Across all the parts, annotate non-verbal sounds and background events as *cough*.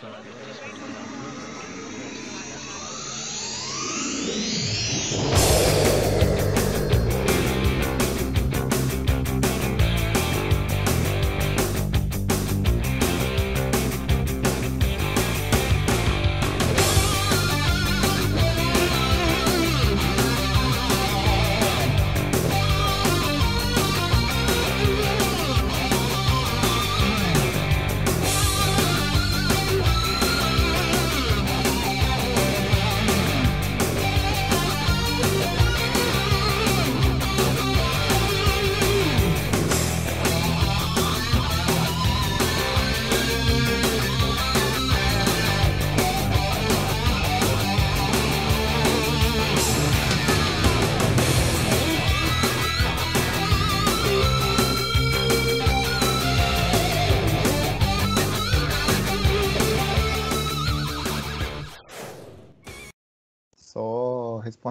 sabe?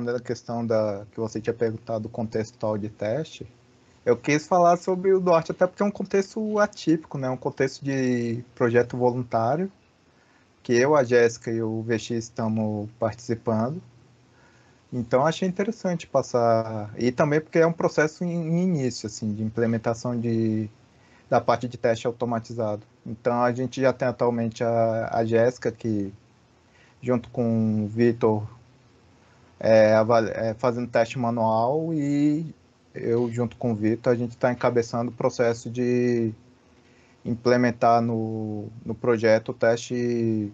Respondendo questão da que você tinha perguntado do contextual de teste, eu quis falar sobre o Duarte até porque é um contexto atípico, né? Um contexto de projeto voluntário que eu, a Jéssica e o VX estamos participando. Então achei interessante passar e também porque é um processo em início assim de implementação de da parte de teste automatizado. Então a gente já tem atualmente a, a Jéssica que junto com o Vitor é, é, fazendo teste manual e eu, junto com o Vitor, a gente está encabeçando o processo de implementar no, no projeto o teste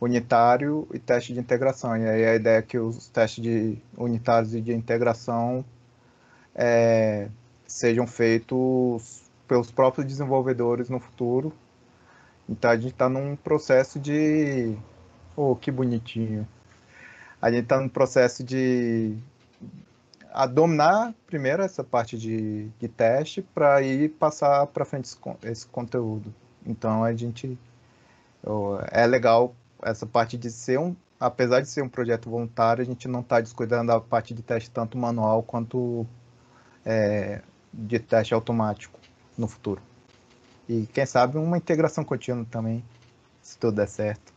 unitário e teste de integração. E aí a ideia é que os testes de unitários e de integração é, sejam feitos pelos próprios desenvolvedores no futuro. Então a gente está num processo de. Oh, que bonitinho a gente está no processo de a dominar primeiro essa parte de, de teste para ir passar para frente esse, esse, conteúdo. Então a gente é legal essa parte de ser um, apesar de ser um projeto voluntário, a gente não está descuidando da parte de teste tanto manual quanto é, de teste automático no futuro. E quem sabe uma integração contínua também, se tudo der certo.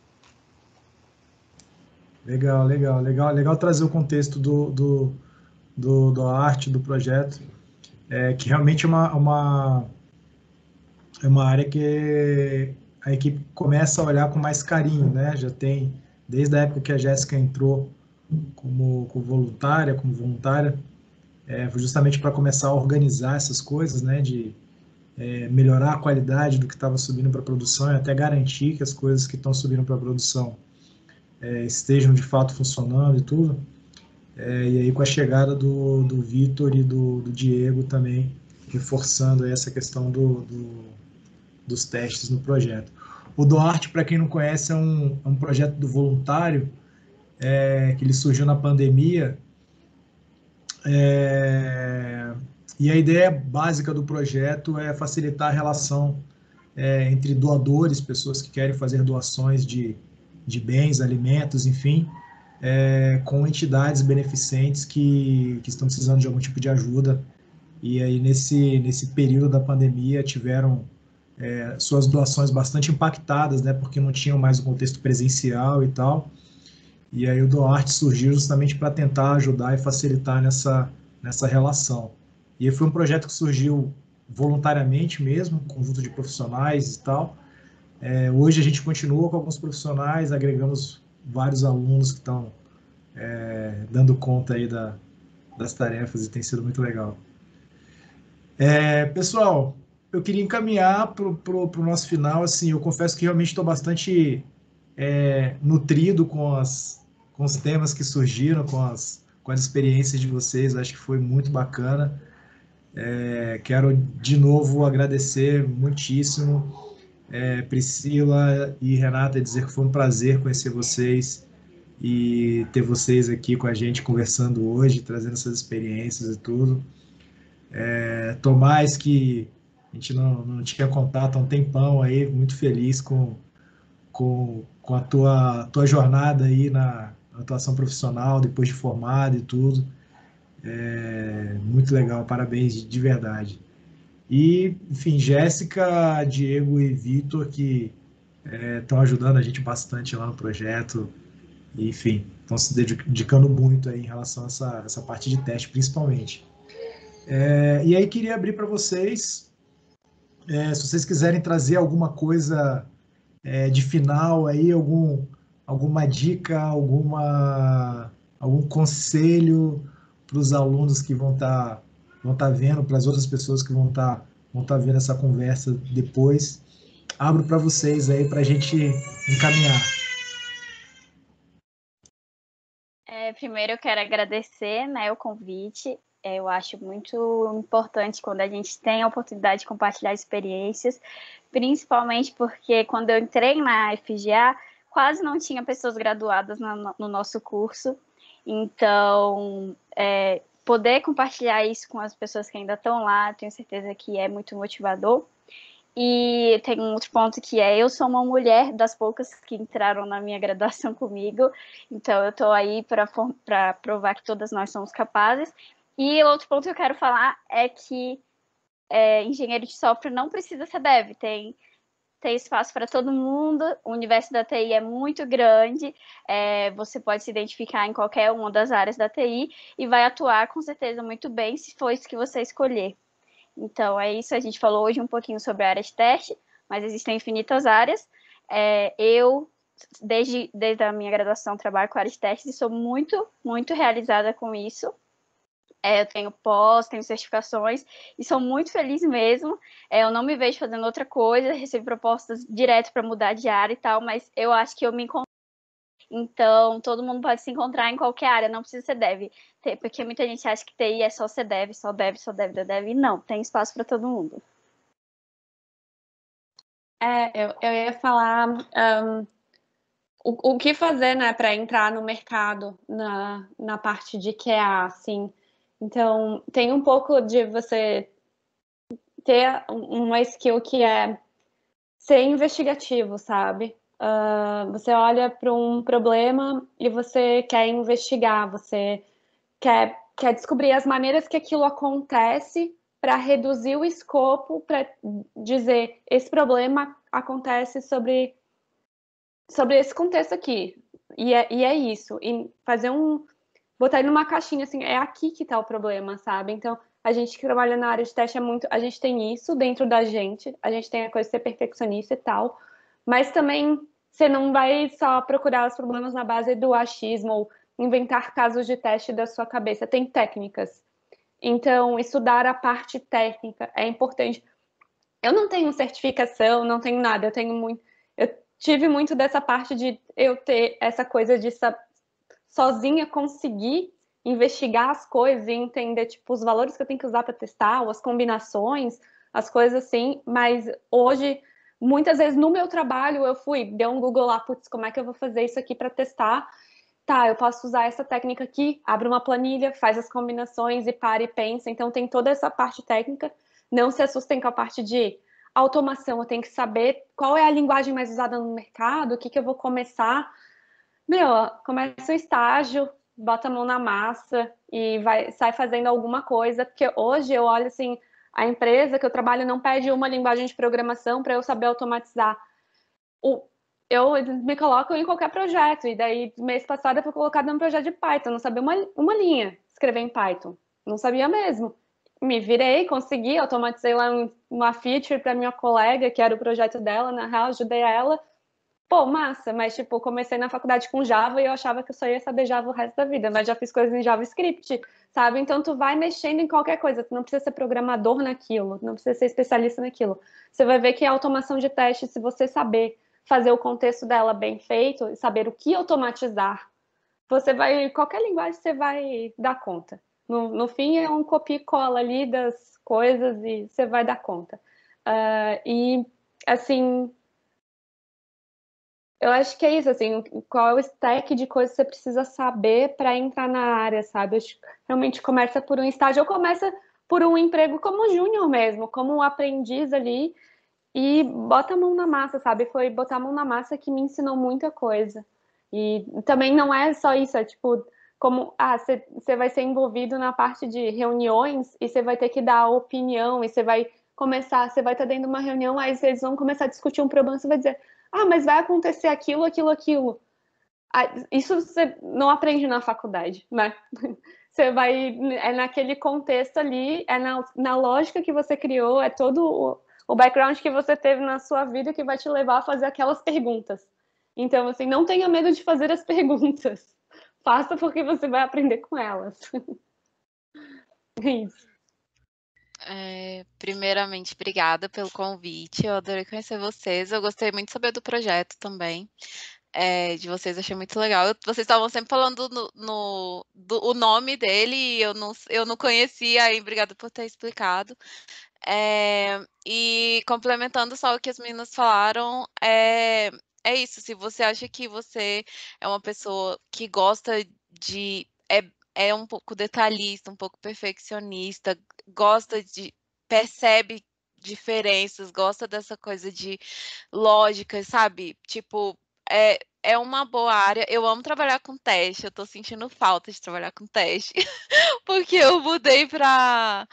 Legal, legal, legal, legal trazer o contexto do, do, do, do arte, do projeto, é, que realmente é uma, uma, é uma área que a equipe começa a olhar com mais carinho, né? Já tem, desde a época que a Jéssica entrou como, como voluntária, como voluntária, é, justamente para começar a organizar essas coisas, né? De é, melhorar a qualidade do que estava subindo para a produção e até garantir que as coisas que estão subindo para a produção é, estejam de fato funcionando e tudo. É, e aí com a chegada do, do Vitor e do, do, Diego também, reforçando essa questão do, do, dos testes no projeto. O Duarte, para quem não conhece, é um, é um projeto do voluntário, é, que ele surgiu na pandemia, é, e a ideia básica do projeto é facilitar a relação é, entre doadores, pessoas que querem fazer doações de de bens, alimentos, enfim, é, com entidades beneficentes que, que estão precisando de algum tipo de ajuda. E aí, nesse, nesse período da pandemia, tiveram é, suas doações bastante impactadas, né, porque não tinham mais o contexto presencial e tal. E aí o Doarte surgiu justamente para tentar ajudar e facilitar nessa, nessa relação. E foi um projeto que surgiu voluntariamente mesmo, conjunto de profissionais e tal, é, hoje a gente continua com alguns profissionais, agregamos vários alunos que estão é, dando conta aí da, das tarefas e tem sido muito legal. É, pessoal, eu queria encaminhar para o nosso final. Assim, eu confesso que realmente estou bastante é, nutrido com, as, com os temas que surgiram, com as, com as experiências de vocês. Acho que foi muito bacana. É, quero de novo agradecer muitíssimo é, Priscila e Renata dizer que foi um prazer conhecer vocês e ter vocês aqui com a gente conversando hoje, trazendo essas experiências e tudo. É, Tomás, que a gente não, não tinha contato há um tempão aí, muito feliz com, com, com a tua, tua jornada aí na atuação profissional, depois de formado e tudo. É, muito legal, parabéns de, de verdade. E, enfim, Jéssica, Diego e Vitor, que estão é, ajudando a gente bastante lá no projeto, enfim, estão se dedicando muito aí em relação a essa, essa parte de teste, principalmente. É, e aí queria abrir para vocês, é, se vocês quiserem trazer alguma coisa é, de final aí, algum, alguma dica, alguma, algum conselho para os alunos que vão estar tá, vão tá vendo, para as outras pessoas que vão estar tá, vão tá vendo essa conversa depois. Abro para vocês aí para a gente encaminhar. É, primeiro eu quero agradecer né, o convite. É, eu acho muito importante quando a gente tem a oportunidade de compartilhar experiências, principalmente porque quando eu entrei na FGA, quase não tinha pessoas graduadas no, no nosso curso. Então, é, poder compartilhar isso com as pessoas que ainda estão lá, tenho certeza que é muito motivador. E tem um outro ponto que é, eu sou uma mulher das poucas que entraram na minha graduação *laughs* comigo, então eu estou aí para provar que todas nós somos capazes. E outro ponto que eu quero falar é que é, engenheiro de software não precisa ser dev, tem, tem espaço para todo mundo, o universo da TI é muito grande, é, você pode se identificar em qualquer uma das áreas da TI e vai atuar com certeza muito bem se for isso que você escolher. Então, é isso. A gente falou hoje um pouquinho sobre a área de teste, mas existem infinitas áreas. É, eu, desde, desde a minha graduação, trabalho com área de testes e sou muito, muito realizada com isso. É, eu tenho pós, tenho certificações e sou muito feliz mesmo. É, eu não me vejo fazendo outra coisa, recebo propostas direto para mudar de área e tal, mas eu acho que eu me encontro. Então, todo mundo pode se encontrar em qualquer área, não precisa ser dev. Porque muita gente acha que TI é só ser dev, só dev, só dev, dev. Não, tem espaço para todo mundo. É, eu, eu ia falar um, o, o que fazer, né, para entrar no mercado na, na parte de QA, assim. Então, tem um pouco de você ter uma skill que é ser investigativo, sabe? Uh, você olha para um problema e você quer investigar, você quer, quer descobrir as maneiras que aquilo acontece para reduzir o escopo, para dizer esse problema acontece sobre, sobre esse contexto aqui. E é, e é isso. E fazer um, botar ele numa caixinha assim, é aqui que está o problema, sabe? Então, a gente que trabalha na área de teste é muito, a gente tem isso dentro da gente, a gente tem a coisa de ser perfeccionista e tal, mas também você não vai só procurar os problemas na base do achismo ou inventar casos de teste da sua cabeça, tem técnicas. Então, estudar a parte técnica é importante. Eu não tenho certificação, não tenho nada, eu tenho muito eu tive muito dessa parte de eu ter essa coisa de sozinha conseguir investigar as coisas e entender tipo os valores que eu tenho que usar para testar, ou as combinações, as coisas assim, mas hoje muitas vezes no meu trabalho eu fui, dei um Google lá, putz, como é que eu vou fazer isso aqui para testar? Tá, eu posso usar essa técnica aqui, abre uma planilha, faz as combinações e para e pensa. Então tem toda essa parte técnica. Não se assustem com a parte de automação, eu tenho que saber qual é a linguagem mais usada no mercado, o que, que eu vou começar meu, começa o estágio, bota a mão na massa e vai, sai fazendo alguma coisa, porque hoje eu olho assim, a empresa que eu trabalho não pede uma linguagem de programação para eu saber automatizar. O, eu me coloco em qualquer projeto, e daí, mês passado, eu fui colocada num projeto de Python, não sabia uma, uma linha escrever em Python, não sabia mesmo. Me virei, consegui, automatizei lá uma feature para minha colega, que era o projeto dela, na real, ajudei ela, pô, massa, mas tipo, comecei na faculdade com Java e eu achava que eu só ia saber Java o resto da vida, mas já fiz coisas em JavaScript, sabe? Então tu vai mexendo em qualquer coisa, tu não precisa ser programador naquilo, não precisa ser especialista naquilo. Você vai ver que a automação de teste, se você saber fazer o contexto dela bem feito e saber o que automatizar, você vai, qualquer linguagem você vai dar conta. No, no fim é um copia e cola ali das coisas e você vai dar conta. Uh, e assim, eu acho que é isso, assim, qual é o stack de coisas que você precisa saber para entrar na área, sabe? Acho que realmente começa por um estágio ou começa por um emprego como júnior mesmo, como um aprendiz ali e bota a mão na massa, sabe? Foi botar a mão na massa que me ensinou muita coisa. E também não é só isso, é tipo, como, ah, você vai ser envolvido na parte de reuniões e você vai ter que dar opinião e você vai começar, você vai estar dentro de uma reunião, aí eles vão começar a discutir um problema, você vai dizer, ah, mas vai acontecer aquilo, aquilo, aquilo. Isso você não aprende na faculdade, né? *laughs* Você vai, é naquele contexto ali, é na, na lógica que você criou, é todo o, o background que você teve na sua vida que vai te levar a fazer aquelas perguntas. Então, assim, não tenha medo de fazer as *laughs* perguntas. Faça porque você vai aprender com elas. *laughs* É isso. É, primeiramente, obrigada pelo convite. Eu adorei conhecer vocês. Eu gostei muito de saber do projeto também. É, de vocês, achei muito legal. Vocês estavam sempre falando no, no do, o nome dele e eu não, eu não conhecia, aí obrigada por ter explicado. É, e complementando só o que as meninas falaram, é, é isso. Se você acha que você é uma pessoa que gosta de. É, é um pouco detalhista, um pouco perfeccionista, gosta de. percebe diferenças, gosta dessa coisa de lógica, sabe? Tipo, é, é uma boa área. Eu amo trabalhar com teste. Eu tô sentindo falta de trabalhar com teste, *laughs* porque eu mudei para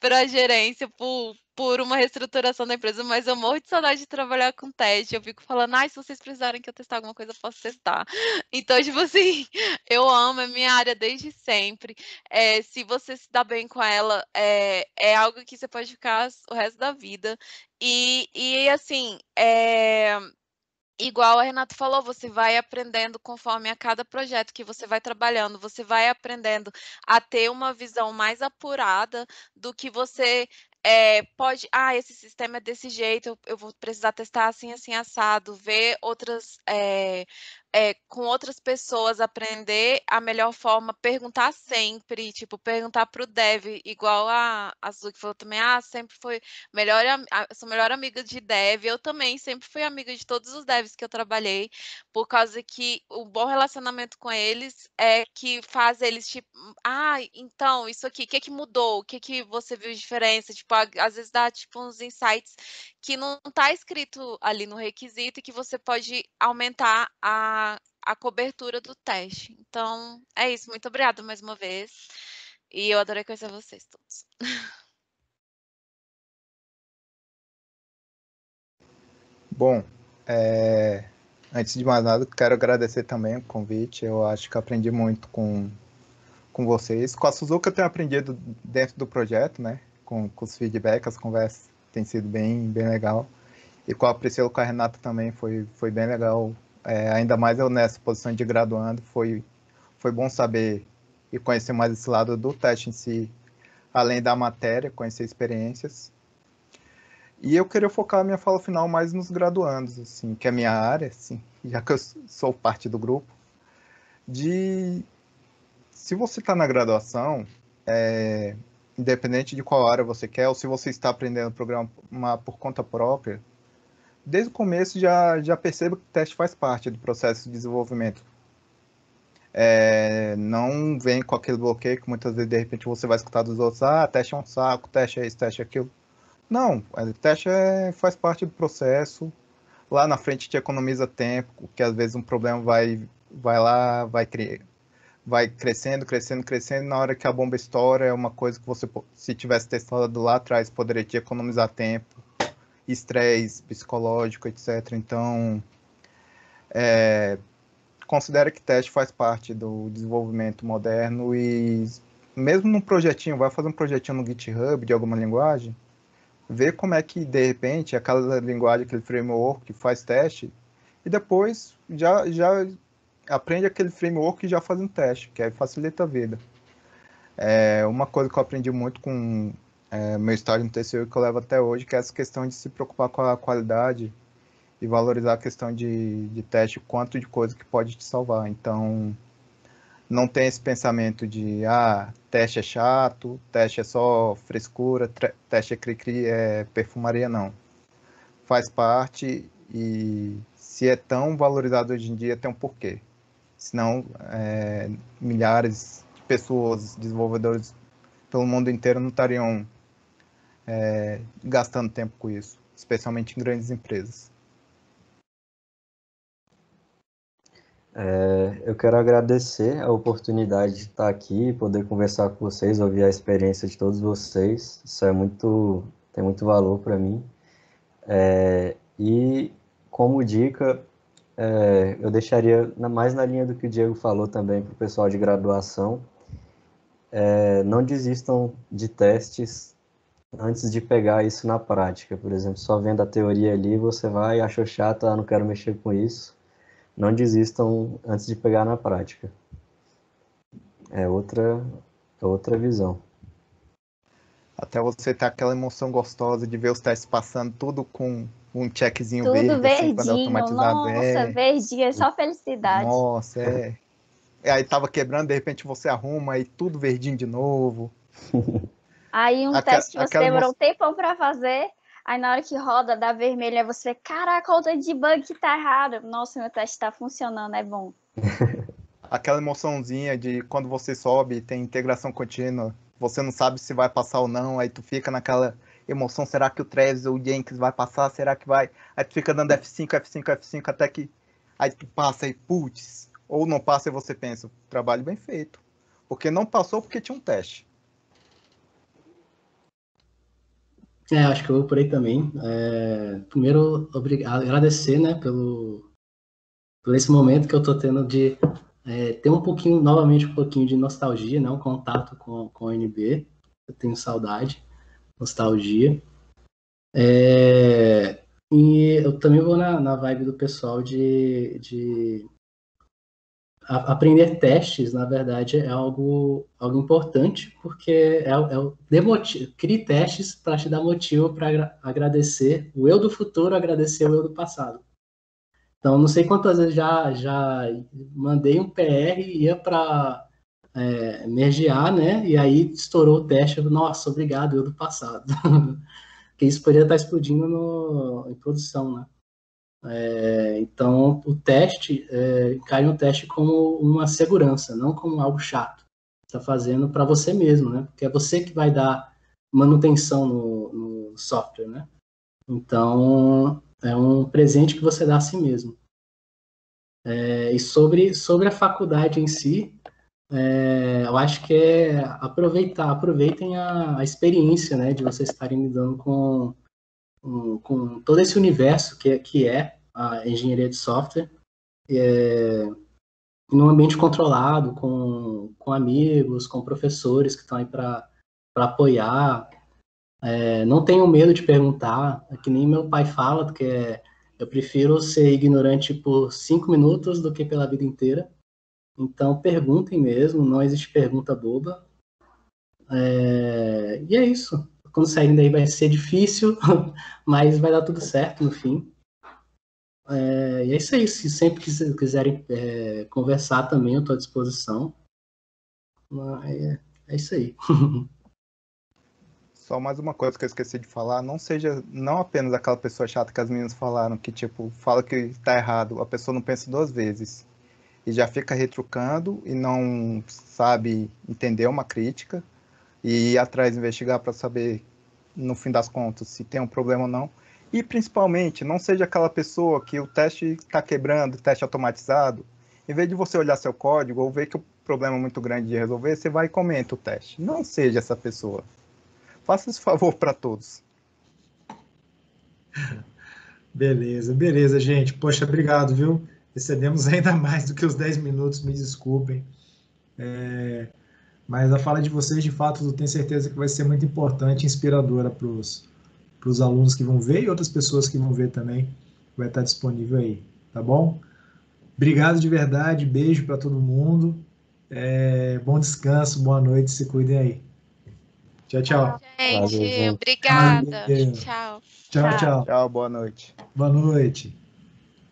para gerência por, por uma reestruturação da empresa, mas eu morro de saudade de trabalhar com teste. Eu fico falando, ai, se vocês precisarem que eu testar alguma coisa, eu posso testar. *laughs* Então, tipo assim, *laughs* eu amo, é minha área desde sempre. É, se você se dá bem com ela, é, é algo que você pode ficar o resto da vida. E, e assim, é, igual a Renata falou, você vai aprendendo conforme a cada projeto que você vai trabalhando, você vai aprendendo a ter uma visão mais apurada do que você é, pode, ah, esse sistema é desse jeito, eu, vou precisar testar assim, assim, assado, ver outras, é, é, com outras pessoas, aprender a melhor forma, perguntar sempre, tipo, perguntar para o dev, igual a, a que falou também, ah, sempre foi melhor, sou melhor amiga de dev, eu também sempre fui amiga de todos os devs que eu trabalhei, por causa que o bom relacionamento com eles é que faz eles, tipo, ah, então, isso aqui, o que que mudou? O que que você viu de diferença? Tipo, às vezes dá, tipo, uns insights que não está escrito ali no requisito e que você pode aumentar a, a cobertura do teste. Então, é isso. Muito obrigada mais uma vez. E eu adorei conhecer vocês todos. *laughs* Bom, é... antes de mais nada, quero agradecer também o convite. Eu acho que aprendi muito com, com vocês. Com a Suzuka eu tenho aprendido dentro do projeto, né? Com, com os feedbacks, as conversas tem sido bem, bem legal. E com a Priscila com a Renata também foi, foi bem legal. É, ainda mais eu nessa posição de graduando, foi, foi bom saber e conhecer mais esse lado do teste em si, além da matéria, conhecer experiências. E eu queria focar a minha fala final mais nos graduandos, assim, que é a minha área, assim, já que eu sou parte do grupo, de se você está na graduação, é, independente de qual área você quer, ou se você está aprendendo a programar por conta própria, desde o começo já, já perceba que o teste faz parte do processo de desenvolvimento. É, não vem com aquele bloqueio que muitas vezes de repente você vai escutar dos outros, ah, teste é um saco, teste é isso, teste é aquilo. Não, o teste é, faz parte do processo. Lá na frente te economiza tempo, que às vezes um problema vai, vai lá, vai criar, vai crescendo, crescendo, crescendo. Na hora que a bomba estoura, é uma coisa que você, se tivesse testado lá atrás, poderia te economizar tempo, estresse psicológico, etc. Então, é, considere que teste faz parte do desenvolvimento moderno e mesmo num projetinho, vai fazer um projetinho no GitHub de alguma linguagem, ver como é que de repente aquela linguagem, aquele framework que faz teste e depois já já aprende aquele framework e já faz um teste, que aí facilita a vida. É uma coisa que eu aprendi muito com é, meu estágio no TCU que eu levo até hoje, que é essa questão de se preocupar com a qualidade e valorizar a questão de, de teste, quanto de coisa que pode te salvar. Então, não tem esse pensamento de, ah, teste é chato, teste é só frescura, teste é cri-cri, é perfumaria, não. Faz parte e se é tão valorizado hoje em dia, tem um porquê senão é, milhares de pessoas, desenvolvedores pelo mundo inteiro não estariam é, gastando tempo com isso, especialmente em grandes empresas. É, eu quero agradecer a oportunidade de estar aqui, poder conversar com vocês, ouvir a experiência de todos vocês. Isso é muito, tem muito valor para mim. É, e como dica, é, eu deixaria mais na linha do que o Diego falou também para o pessoal de graduação. É, não desistam de testes antes de pegar isso na prática. Por exemplo, só vendo a teoria ali, você vai, achou chato, ah, não quero mexer com isso. Não desistam antes de pegar na prática. É outra, é outra visão. Até você ter aquela emoção gostosa de ver os testes passando tudo com um checkzinho Tudo verde. verdinho, assim, quando é automatizado. nossa, é. verdinho, é só felicidade. Nossa, é. E aí tava quebrando, de repente você arruma e tudo verdinho de novo. *laughs* Aí um Aque- teste que você demorou emo- um tempão pra fazer, aí na hora que roda, dá vermelho, aí você, caraca, o tanto de bug que tá errado. Nossa, meu teste tá funcionando, é bom. *laughs* Aquela emoçãozinha de quando você sobe tem integração contínua, você não sabe se vai passar ou não, aí tu fica naquela emoção, será que o Travis ou o Jenkins vai passar? Será que vai? Aí tu fica dando F5, F5, F5, até que aí tu passa e putz, ou não passa e você pensa, trabalho bem feito. Porque não passou porque tinha um teste. É, acho que eu vou por aí também. É, primeiro, obri- agradecer, né, pelo, por esse momento que eu tô tendo de é, ter um pouquinho, novamente, um pouquinho de nostalgia, né, um contato com, com o NB. Eu tenho saudade, nostalgia. É, e eu também vou na, na vibe do pessoal de, de a- aprender testes, na verdade, é algo, algo importante, porque é, é o dê moti- crie testes para te dar motivo para agradecer o eu do futuro, agradecer o eu do passado. Então, não sei quantas vezes já, já mandei um PR e ia para é, mergear, né? E aí estourou o teste. eu, Nossa, obrigado, eu do passado. *laughs* Porque isso poderia estar explodindo no, em produção, né? É, então, o teste, é, encare o teste como uma segurança, não como algo chato. Está fazendo para você mesmo, né? Porque é você que vai dar manutenção no, no software, né? Então, é um presente que você dá a si mesmo. É, e sobre, sobre a faculdade em si, é, eu acho que é aproveitar, aproveitem a, a experiência, né? De vocês estarem lidando com com, todo esse universo que é, que é a engenharia de software, é, num ambiente controlado, com, com amigos, com professores que estão aí para apoiar. É, não tenham medo de perguntar, é que nem meu pai fala, porque é, eu prefiro ser ignorante por cinco minutos do que pela vida inteira. Então, perguntem mesmo, não existe pergunta boba. É, e é isso saírem daí vai ser difícil, *laughs* mas vai dar tudo certo no fim. É, e é isso aí. Se sempre quis- quiserem é, conversar também, eu estou à disposição. É, é isso aí. *laughs* Só mais uma coisa que eu esqueci de falar, não seja não apenas aquela pessoa chata que as meninas falaram, que tipo, fala que tá errado, a pessoa não pensa duas vezes e já fica retrucando e não sabe entender uma crítica e ir atrás investigar para saber no fim das contas se tem um problema ou não. E principalmente, não seja aquela pessoa que o teste está quebrando, teste automatizado. Em vez de você olhar seu código ou ver que o problema é muito grande de resolver, você vai e comenta o teste. Não seja essa pessoa. Faça esse favor para todos. *laughs* Beleza, beleza, gente. Poxa, obrigado, viu? Excedemos *laughs* ainda mais do que os 10 minutos, me desculpem. É, mas a fala de vocês, de fato, eu tenho certeza que vai ser muito importante e inspiradora para os alunos que vão ver e outras pessoas que vão ver também. Vai estar disponível aí, tá bom? Obrigado de verdade, beijo para todo mundo. É, bom descanso, boa noite, se cuidem aí. Tchau, tchau. Gente, Valeu, gente. obrigada. Valeu. Tchau. Tchau, Tchau. tchau. Tchau, boa noite. Boa noite.